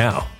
now.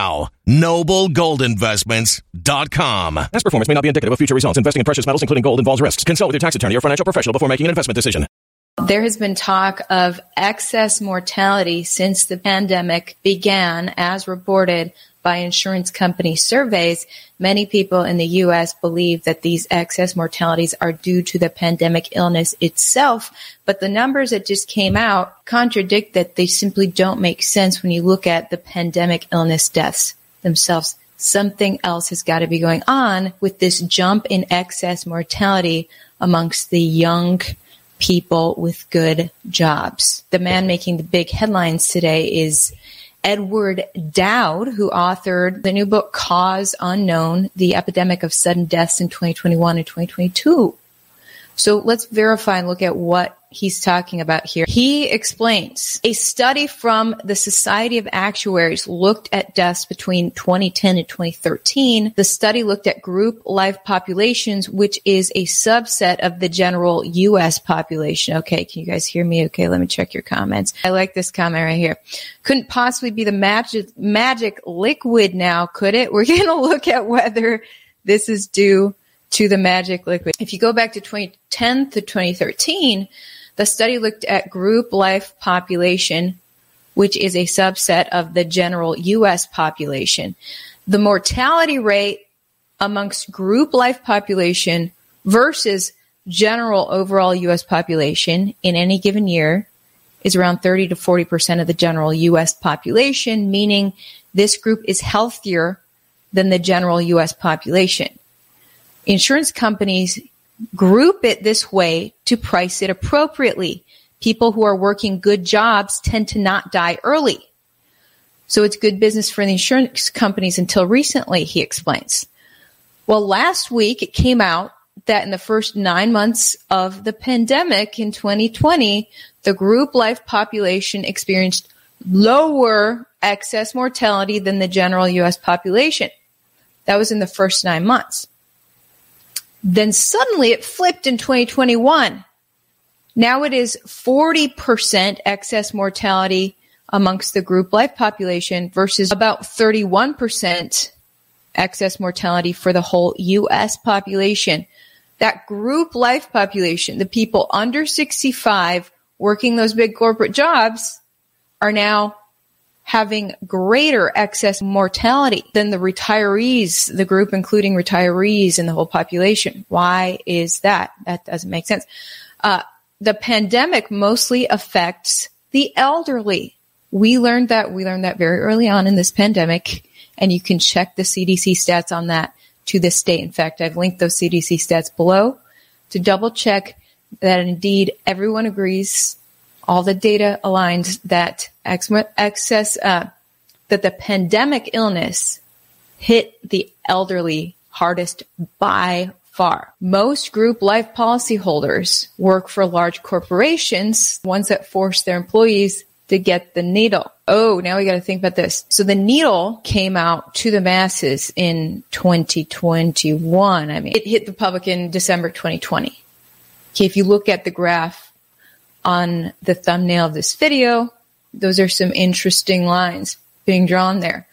Noblegoldinvestments.com. Past performance may not be indicative of future results. Investing in precious metals, including gold, involves risks. Consult with your tax attorney or financial professional before making an investment decision. There has been talk of excess mortality since the pandemic began, as reported by insurance company surveys. Many people in the U.S. believe that these excess mortalities are due to the pandemic illness itself, but the numbers that just came out contradict that. They simply don't make sense when you look at the pandemic illness deaths themselves. Something else has got to be going on with this jump in excess mortality amongst the young people with good jobs. The man making the big headlines today is Edward Dowd, who authored the new book Cause Unknown, The Epidemic of Sudden Deaths in 2021 and 2022. So let's verify and look at what he's talking about here. He explains a study from the Society of Actuaries looked at deaths between 2010 and 2013. The study looked at group life populations, which is a subset of the general U.S. population. Okay. Can you guys hear me? Okay. Let me check your comments. I like this comment right here. Couldn't possibly be the magic, magic liquid now, could it? We're going to look at whether this is due to the magic liquid. If you go back to 2010 to 2013, the study looked at group life population, which is a subset of the general U.S. population. The mortality rate amongst group life population versus general overall U.S. population in any given year is around 30 to 40% of the general U.S. population, meaning this group is healthier than the general U.S. population insurance companies group it this way to price it appropriately. People who are working good jobs tend to not die early. So it's good business for the insurance companies until recently, he explains. Well, last week it came out that in the first nine months of the pandemic in 2020, the group life population experienced lower excess mortality than the general US population. That was in the first nine months. Then suddenly it flipped in 2021. Now it is 40% excess mortality amongst the group life population versus about 31% excess mortality for the whole US population. That group life population, the people under 65 working those big corporate jobs are now having greater excess mortality than the retirees, the group including retirees in the whole population. Why is that? That doesn't make sense. Uh, the pandemic mostly affects the elderly. We learned that, we learned that very early on in this pandemic, and you can check the CDC stats on that to this day. In fact, I've linked those CDC stats below to double check that indeed everyone agrees all the data aligns that excess, uh, that the pandemic illness hit the elderly hardest by far. Most group life policyholders work for large corporations, ones that force their employees to get the needle. Oh, now we got to think about this. So the needle came out to the masses in 2021. I mean, it hit the public in December 2020. Okay, if you look at the graph on the thumbnail of this video. Those are some interesting lines being drawn there.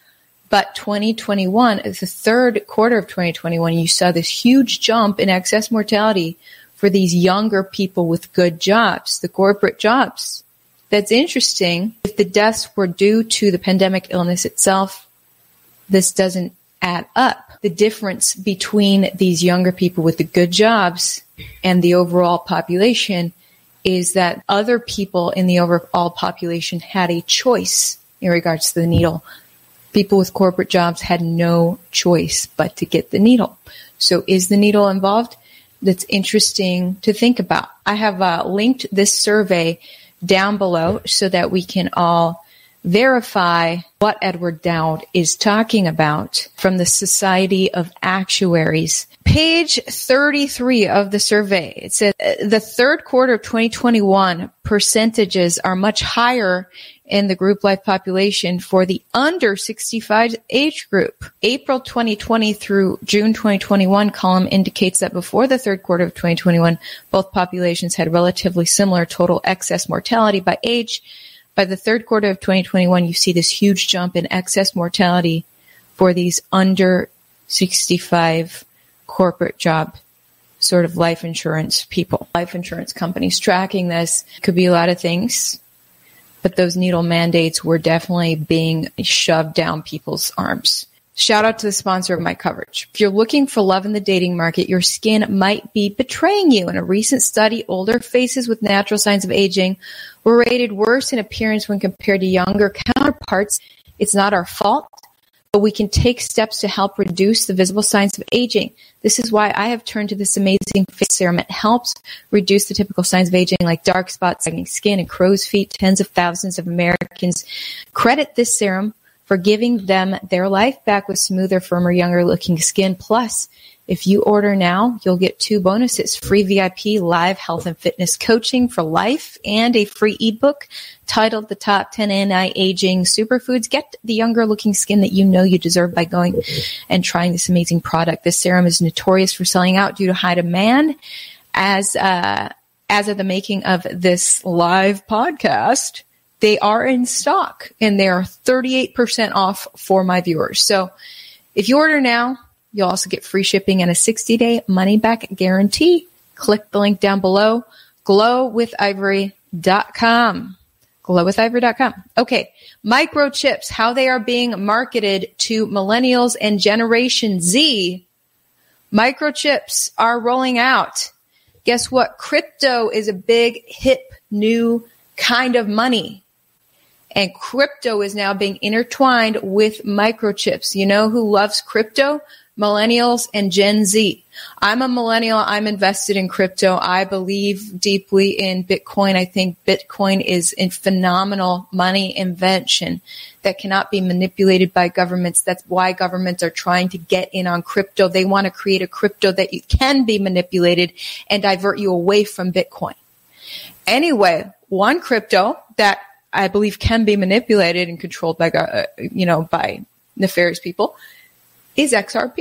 But 2021, the third quarter of 2021, you saw this huge jump in excess mortality for these younger people with good jobs, the corporate jobs. That's interesting. If the deaths were due to the pandemic illness itself, this doesn't add up. The difference between these younger people with the good jobs and the overall population is that other people in the overall population had a choice in regards to the needle. People with corporate jobs had no choice but to get the needle. So is the needle involved? That's interesting to think about. I have uh, linked this survey down below so that we can all verify what Edward Dowd is talking about from the Society of Actuaries. Page 33 of the survey. It says uh, the third quarter of 2021 percentages are much higher in the group life population for the under 65 age group. April 2020 through June 2021 column indicates that before the third quarter of 2021, both populations had relatively similar total excess mortality by age by the third quarter of 2021, you see this huge jump in excess mortality for these under 65 corporate job sort of life insurance people. Life insurance companies tracking this could be a lot of things, but those needle mandates were definitely being shoved down people's arms. Shout out to the sponsor of my coverage. If you're looking for love in the dating market, your skin might be betraying you. In a recent study, older faces with natural signs of aging were rated worse in appearance when compared to younger counterparts. It's not our fault, but we can take steps to help reduce the visible signs of aging. This is why I have turned to this amazing face serum. It helps reduce the typical signs of aging like dark spots, sagging skin, and crow's feet. Tens of thousands of Americans credit this serum for giving them their life back with smoother, firmer, younger looking skin. Plus, if you order now, you'll get two bonuses, free VIP live health and fitness coaching for life and a free ebook titled the top 10 anti-aging superfoods. Get the younger looking skin that you know you deserve by going and trying this amazing product. This serum is notorious for selling out due to high demand as, uh, as of the making of this live podcast they are in stock and they are 38% off for my viewers. So if you order now, you'll also get free shipping and a 60 day money back guarantee. Click the link down below, glowwithivory.com. Glowwithivory.com. Okay. Microchips, how they are being marketed to millennials and Generation Z. Microchips are rolling out. Guess what? Crypto is a big, hip, new kind of money. And crypto is now being intertwined with microchips. You know who loves crypto? Millennials and Gen Z. I'm a millennial. I'm invested in crypto. I believe deeply in Bitcoin. I think Bitcoin is a phenomenal money invention that cannot be manipulated by governments. That's why governments are trying to get in on crypto. They want to create a crypto that you can be manipulated and divert you away from Bitcoin. Anyway, one crypto that I believe can be manipulated and controlled by, uh, you know, by nefarious people is XRP.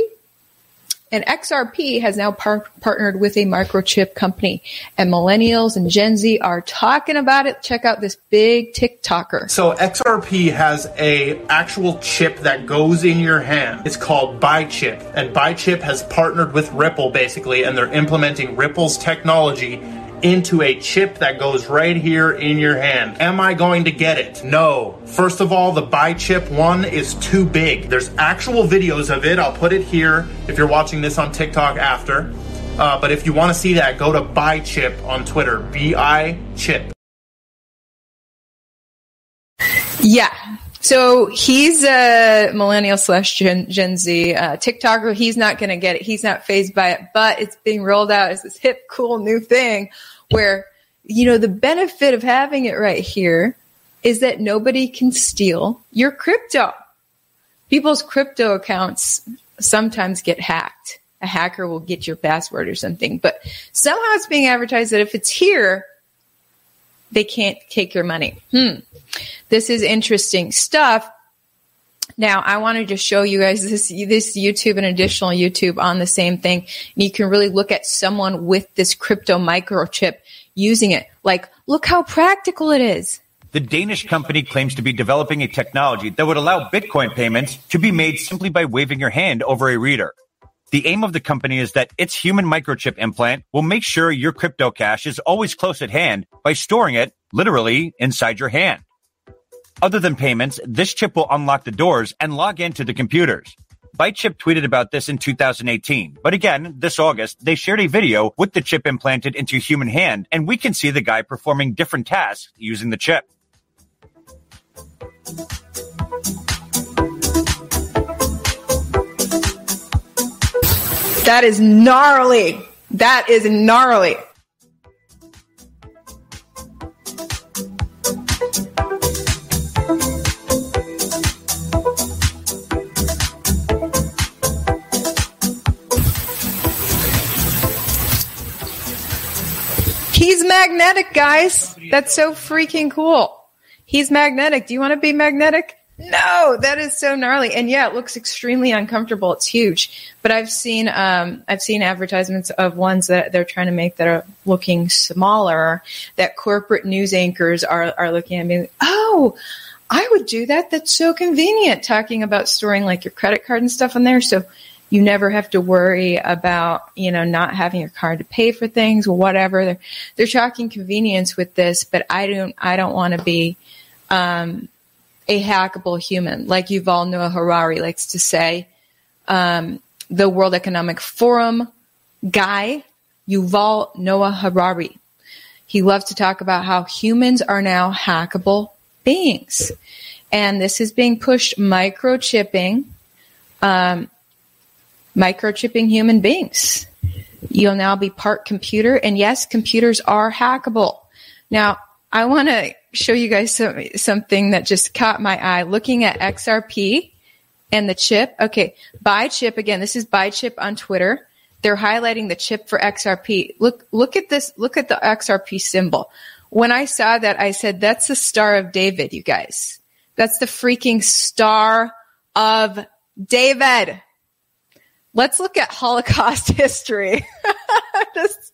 And XRP has now par- partnered with a microchip company and millennials and Gen Z are talking about it. Check out this big TikToker. So XRP has a actual chip that goes in your hand. It's called BiChip and BiChip has partnered with Ripple basically and they're implementing Ripple's technology into a chip that goes right here in your hand. Am I going to get it? No. First of all, the BiChip one is too big. There's actual videos of it. I'll put it here if you're watching this on TikTok after. Uh, but if you want to see that, go to BiChip on Twitter. B I Chip. Yeah. So he's a millennial slash Gen, Gen Z uh, TikToker. He's not going to get it. He's not fazed by it, but it's being rolled out as this hip, cool new thing where, you know, the benefit of having it right here is that nobody can steal your crypto. People's crypto accounts sometimes get hacked. A hacker will get your password or something, but somehow it's being advertised that if it's here, they can't take your money. Hmm. This is interesting stuff. Now, I wanted to show you guys this, this YouTube and additional YouTube on the same thing. And you can really look at someone with this crypto microchip using it. Like, look how practical it is. The Danish company claims to be developing a technology that would allow Bitcoin payments to be made simply by waving your hand over a reader. The aim of the company is that its human microchip implant will make sure your crypto cash is always close at hand by storing it literally inside your hand. Other than payments, this chip will unlock the doors and log into the computers. BiChip tweeted about this in 2018, but again, this August, they shared a video with the chip implanted into human hand, and we can see the guy performing different tasks using the chip. That is gnarly. That is gnarly. He's magnetic, guys. That's so freaking cool. He's magnetic. Do you want to be magnetic? No, that is so gnarly. And yeah, it looks extremely uncomfortable. It's huge. But I've seen um, I've seen advertisements of ones that they're trying to make that are looking smaller that corporate news anchors are are looking at me. Oh, I would do that. That's so convenient. Talking about storing like your credit card and stuff on there. So you never have to worry about, you know, not having your card to pay for things or whatever. They're, they're talking convenience with this, but I don't, I don't want to be, um, a hackable human. Like Yuval Noah Harari likes to say, um, the World Economic Forum guy, Yuval Noah Harari. He loves to talk about how humans are now hackable beings. And this is being pushed microchipping, um, microchipping human beings. You'll now be part computer. And yes, computers are hackable. Now, I want to show you guys some, something that just caught my eye. Looking at XRP and the chip. Okay, BiChip again. This is BiChip on Twitter. They're highlighting the chip for XRP. Look, look at this. Look at the XRP symbol. When I saw that, I said, "That's the Star of David, you guys. That's the freaking Star of David." Let's look at Holocaust history. Just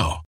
now.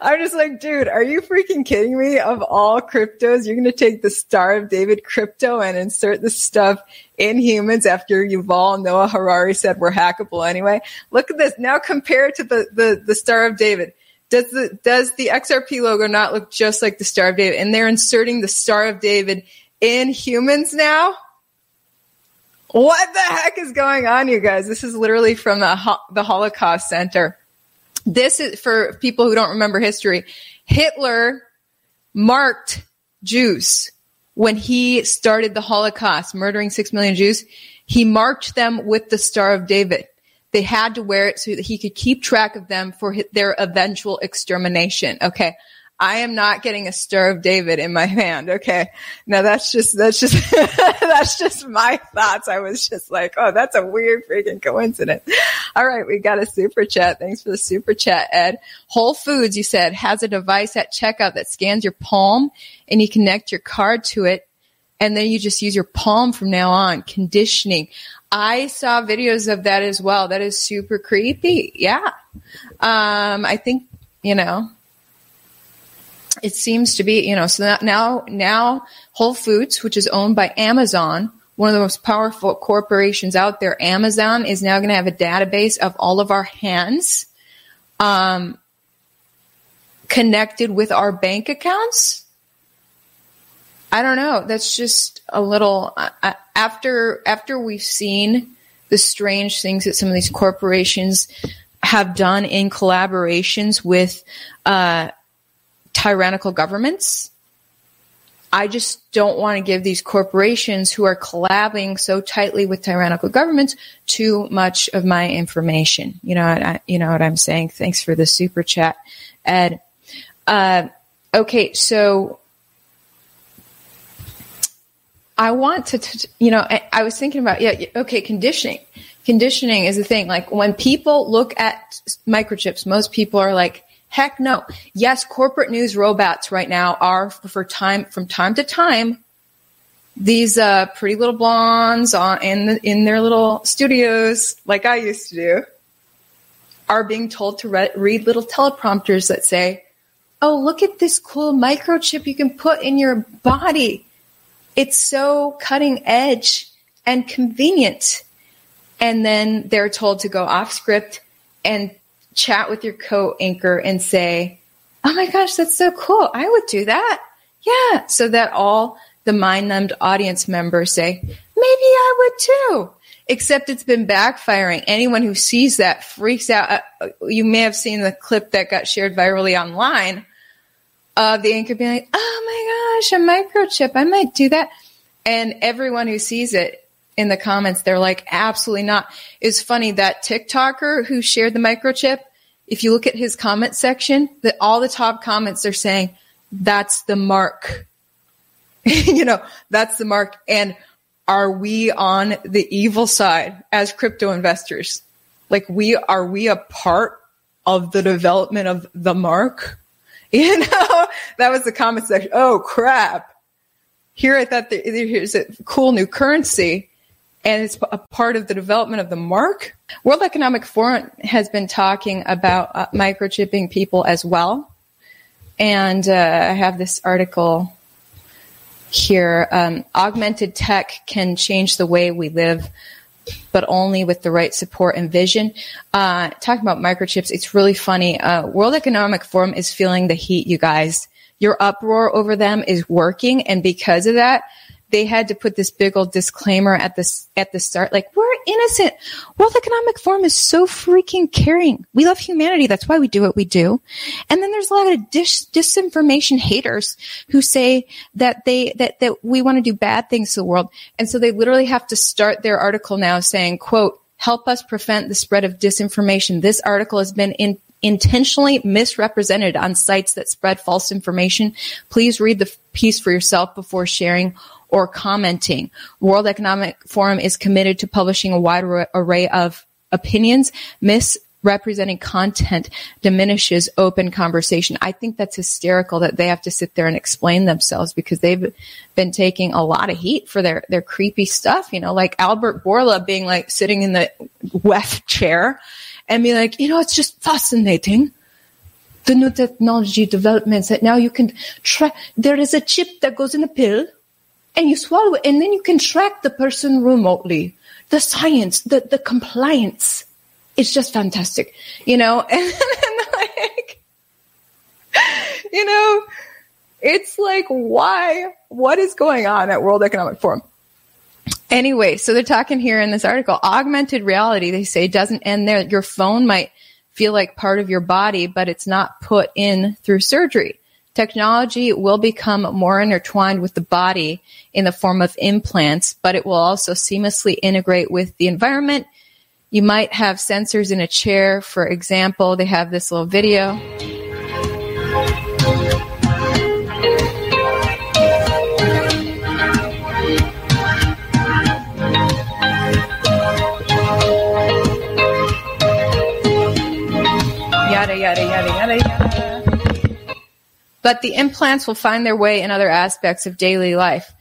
I'm just like, dude, are you freaking kidding me? Of all cryptos, you're going to take the Star of David crypto and insert this stuff in humans after Yuval Noah Harari said we're hackable anyway. Look at this. Now compare it to the, the, the Star of David. Does the, does the XRP logo not look just like the Star of David? And they're inserting the Star of David in humans now? What the heck is going on, you guys? This is literally from the, the Holocaust Center this is for people who don't remember history. Hitler marked Jews when he started the Holocaust, murdering six million Jews. He marked them with the Star of David. They had to wear it so that he could keep track of them for their eventual extermination. Okay. I am not getting a stir of David in my hand. Okay. Now that's just, that's just, that's just my thoughts. I was just like, oh, that's a weird freaking coincidence. All right. We got a super chat. Thanks for the super chat, Ed. Whole Foods, you said, has a device at checkout that scans your palm and you connect your card to it. And then you just use your palm from now on. Conditioning. I saw videos of that as well. That is super creepy. Yeah. Um, I think, you know, it seems to be, you know, so now, now Whole Foods, which is owned by Amazon, one of the most powerful corporations out there, Amazon, is now going to have a database of all of our hands um, connected with our bank accounts. I don't know. That's just a little uh, after after we've seen the strange things that some of these corporations have done in collaborations with uh, tyrannical governments. I just don't want to give these corporations who are collabing so tightly with tyrannical governments too much of my information. You know, I, you know what I'm saying. Thanks for the super chat, Ed. Uh, okay, so I want to, you know, I, I was thinking about yeah, okay, conditioning. Conditioning is the thing. Like when people look at microchips, most people are like, Heck no. Yes, corporate news robots right now are for time from time to time. These uh, pretty little blondes on, in the, in their little studios, like I used to do, are being told to re- read little teleprompters that say, "Oh, look at this cool microchip you can put in your body. It's so cutting edge and convenient." And then they're told to go off script and chat with your co-anchor and say, "Oh my gosh, that's so cool! I would do that." Yeah, so that all the mind-numbed audience members say, "Maybe I would too." Except it's been backfiring. Anyone who sees that freaks out. Uh, you may have seen the clip that got shared virally online of the anchor being like, "Oh my gosh, a microchip! I might do that." And everyone who sees it in the comments, they're like, absolutely not. It's funny that TikToker who shared the microchip, if you look at his comment section, that all the top comments are saying, that's the mark. you know, that's the mark. And are we on the evil side as crypto investors? Like we, are we a part of the development of the mark? You know, that was the comment section. Oh crap. Here I thought here's a cool new currency and it's a part of the development of the mark. World Economic Forum has been talking about uh, microchipping people as well. And uh, I have this article here. Um, augmented tech can change the way we live, but only with the right support and vision. Uh, talking about microchips, it's really funny. Uh, World Economic Forum is feeling the heat, you guys. Your uproar over them is working, and because of that, they had to put this big old disclaimer at the at the start, like we're innocent. World Economic Forum is so freaking caring. We love humanity. That's why we do what we do. And then there's a lot of dis- disinformation haters who say that they that that we want to do bad things to the world, and so they literally have to start their article now saying, "quote Help us prevent the spread of disinformation. This article has been in intentionally misrepresented on sites that spread false information. Please read the piece for yourself before sharing or commenting. World Economic Forum is committed to publishing a wide array of opinions. Misrepresenting content diminishes open conversation. I think that's hysterical that they have to sit there and explain themselves because they've been taking a lot of heat for their, their creepy stuff, you know, like Albert Bourla being like sitting in the WEF chair and be like, you know, it's just fascinating the new technology developments that now you can try. There is a chip that goes in a pill and you swallow it and then you can track the person remotely. The science, the, the compliance. It's just fantastic, you know, and, and like, you know, it's like, why? What is going on at World Economic Forum? Anyway, so they're talking here in this article, augmented reality, they say doesn't end there. Your phone might feel like part of your body, but it's not put in through surgery. Technology will become more intertwined with the body in the form of implants, but it will also seamlessly integrate with the environment. You might have sensors in a chair. For example, they have this little video. But the implants will find their way in other aspects of daily life.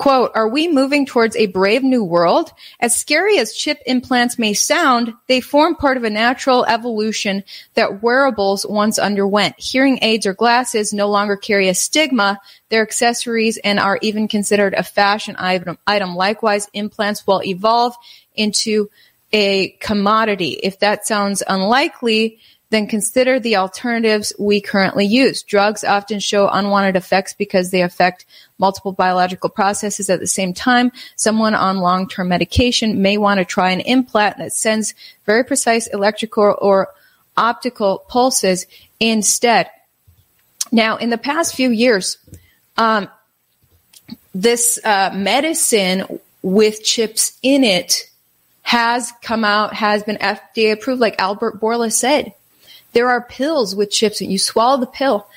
Quote, are we moving towards a brave new world? As scary as chip implants may sound, they form part of a natural evolution that wearables once underwent. Hearing aids or glasses no longer carry a stigma. They're accessories and are even considered a fashion item. Likewise, implants will evolve into a commodity. If that sounds unlikely, then consider the alternatives we currently use. Drugs often show unwanted effects because they affect multiple biological processes at the same time. Someone on long-term medication may want to try an implant that sends very precise electrical or optical pulses instead. Now, in the past few years, um, this uh, medicine with chips in it has come out, has been FDA approved, like Albert Bourla said. There are pills with chips and you swallow the pill.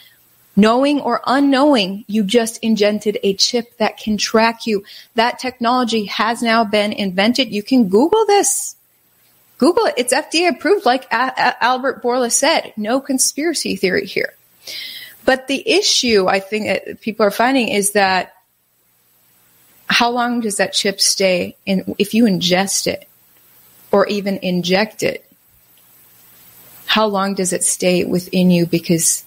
Knowing or unknowing, you just injected a chip that can track you. That technology has now been invented. You can Google this. Google it. It's FDA approved, like a- a- Albert Bourla said. No conspiracy theory here. But the issue I think that people are finding is that how long does that chip stay in if you ingest it or even inject it? How long does it stay within you? Because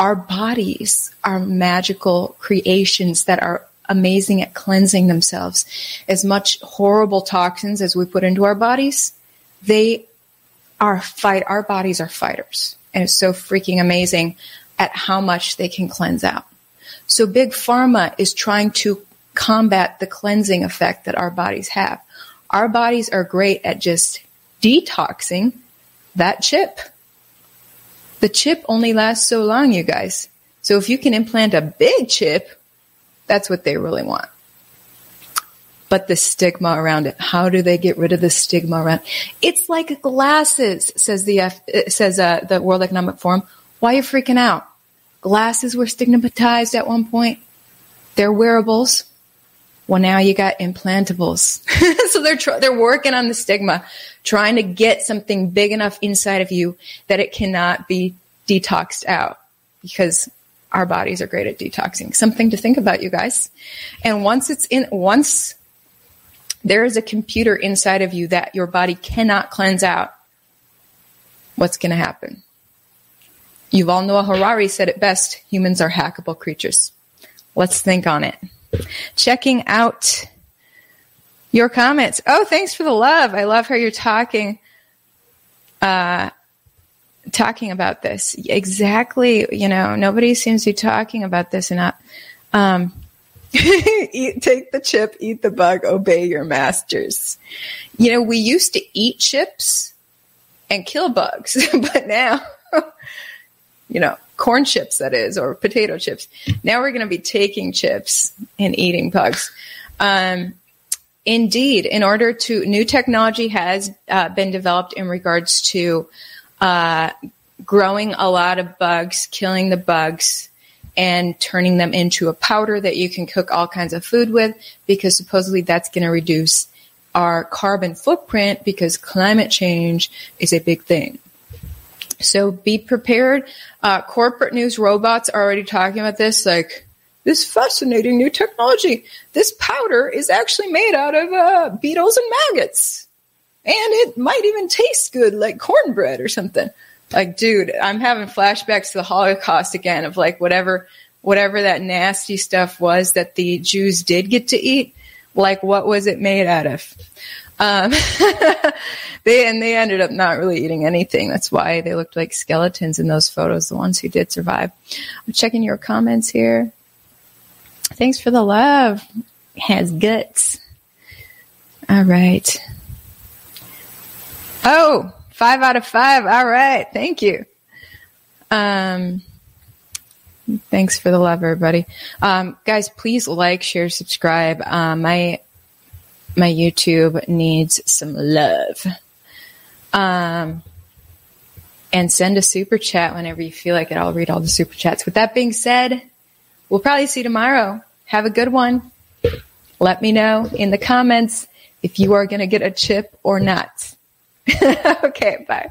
our bodies are magical creations that are amazing at cleansing themselves. As much horrible toxins as we put into our bodies, they are fight, our bodies are fighters. And it's so freaking amazing at how much they can cleanse out. So big pharma is trying to combat the cleansing effect that our bodies have. Our bodies are great at just detoxing that chip the chip only lasts so long, you guys. So if you can implant a big chip, that's what they really want. But the stigma around it, how do they get rid of the stigma around? It's like glasses, says the F, uh, says uh, the World Economic Forum. Why are you freaking out? Glasses were stigmatized at one point. They're wearables. Well, now you got implantables. so they're tr- they're working on the stigma, trying to get something big enough inside of you that it cannot be detoxed out because our bodies are great at detoxing. Something to think about, you guys. And once it's in, once there is a computer inside of you that your body cannot cleanse out, what's going to happen? You Yuval Noah Harari said it best humans are hackable creatures. Let's think on it checking out your comments. Oh, thanks for the love. I love how you're talking, uh, talking about this. Exactly. You know, nobody seems to be talking about this enough. Um, eat, take the chip, eat the bug, obey your masters. You know, we used to eat chips and kill bugs, but now, you know, corn chips, that is, or potato chips. Now we're going to be taking chips and eating bugs. Um, indeed, in order to, new technology has uh, been developed in regards to uh, growing a lot of bugs, killing the bugs, and turning them into a powder that you can cook all kinds of food with because supposedly that's going to reduce our carbon footprint because climate change is a big thing. So be prepared. Uh, corporate news robots are already talking about this, like this fascinating new technology. This powder is actually made out of uh, beetles and maggots, and it might even taste good, like cornbread or something. Like, dude, I'm having flashbacks to the Holocaust again of like whatever, whatever that nasty stuff was that the Jews did get to eat. Like, what was it made out of? Um, they and they ended up not really eating anything. That's why they looked like skeletons in those photos. The ones who did survive. I'm checking your comments here. Thanks for the love. Has guts. All right. Oh, five out of five. All right. Thank you. Um, thanks for the love, everybody. Um, guys, please like, share, subscribe. Um, my my YouTube needs some love. Um, and send a super chat whenever you feel like it. I'll read all the super chats. With that being said, we'll probably see you tomorrow. Have a good one. Let me know in the comments if you are going to get a chip or not. okay, bye.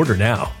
Order now.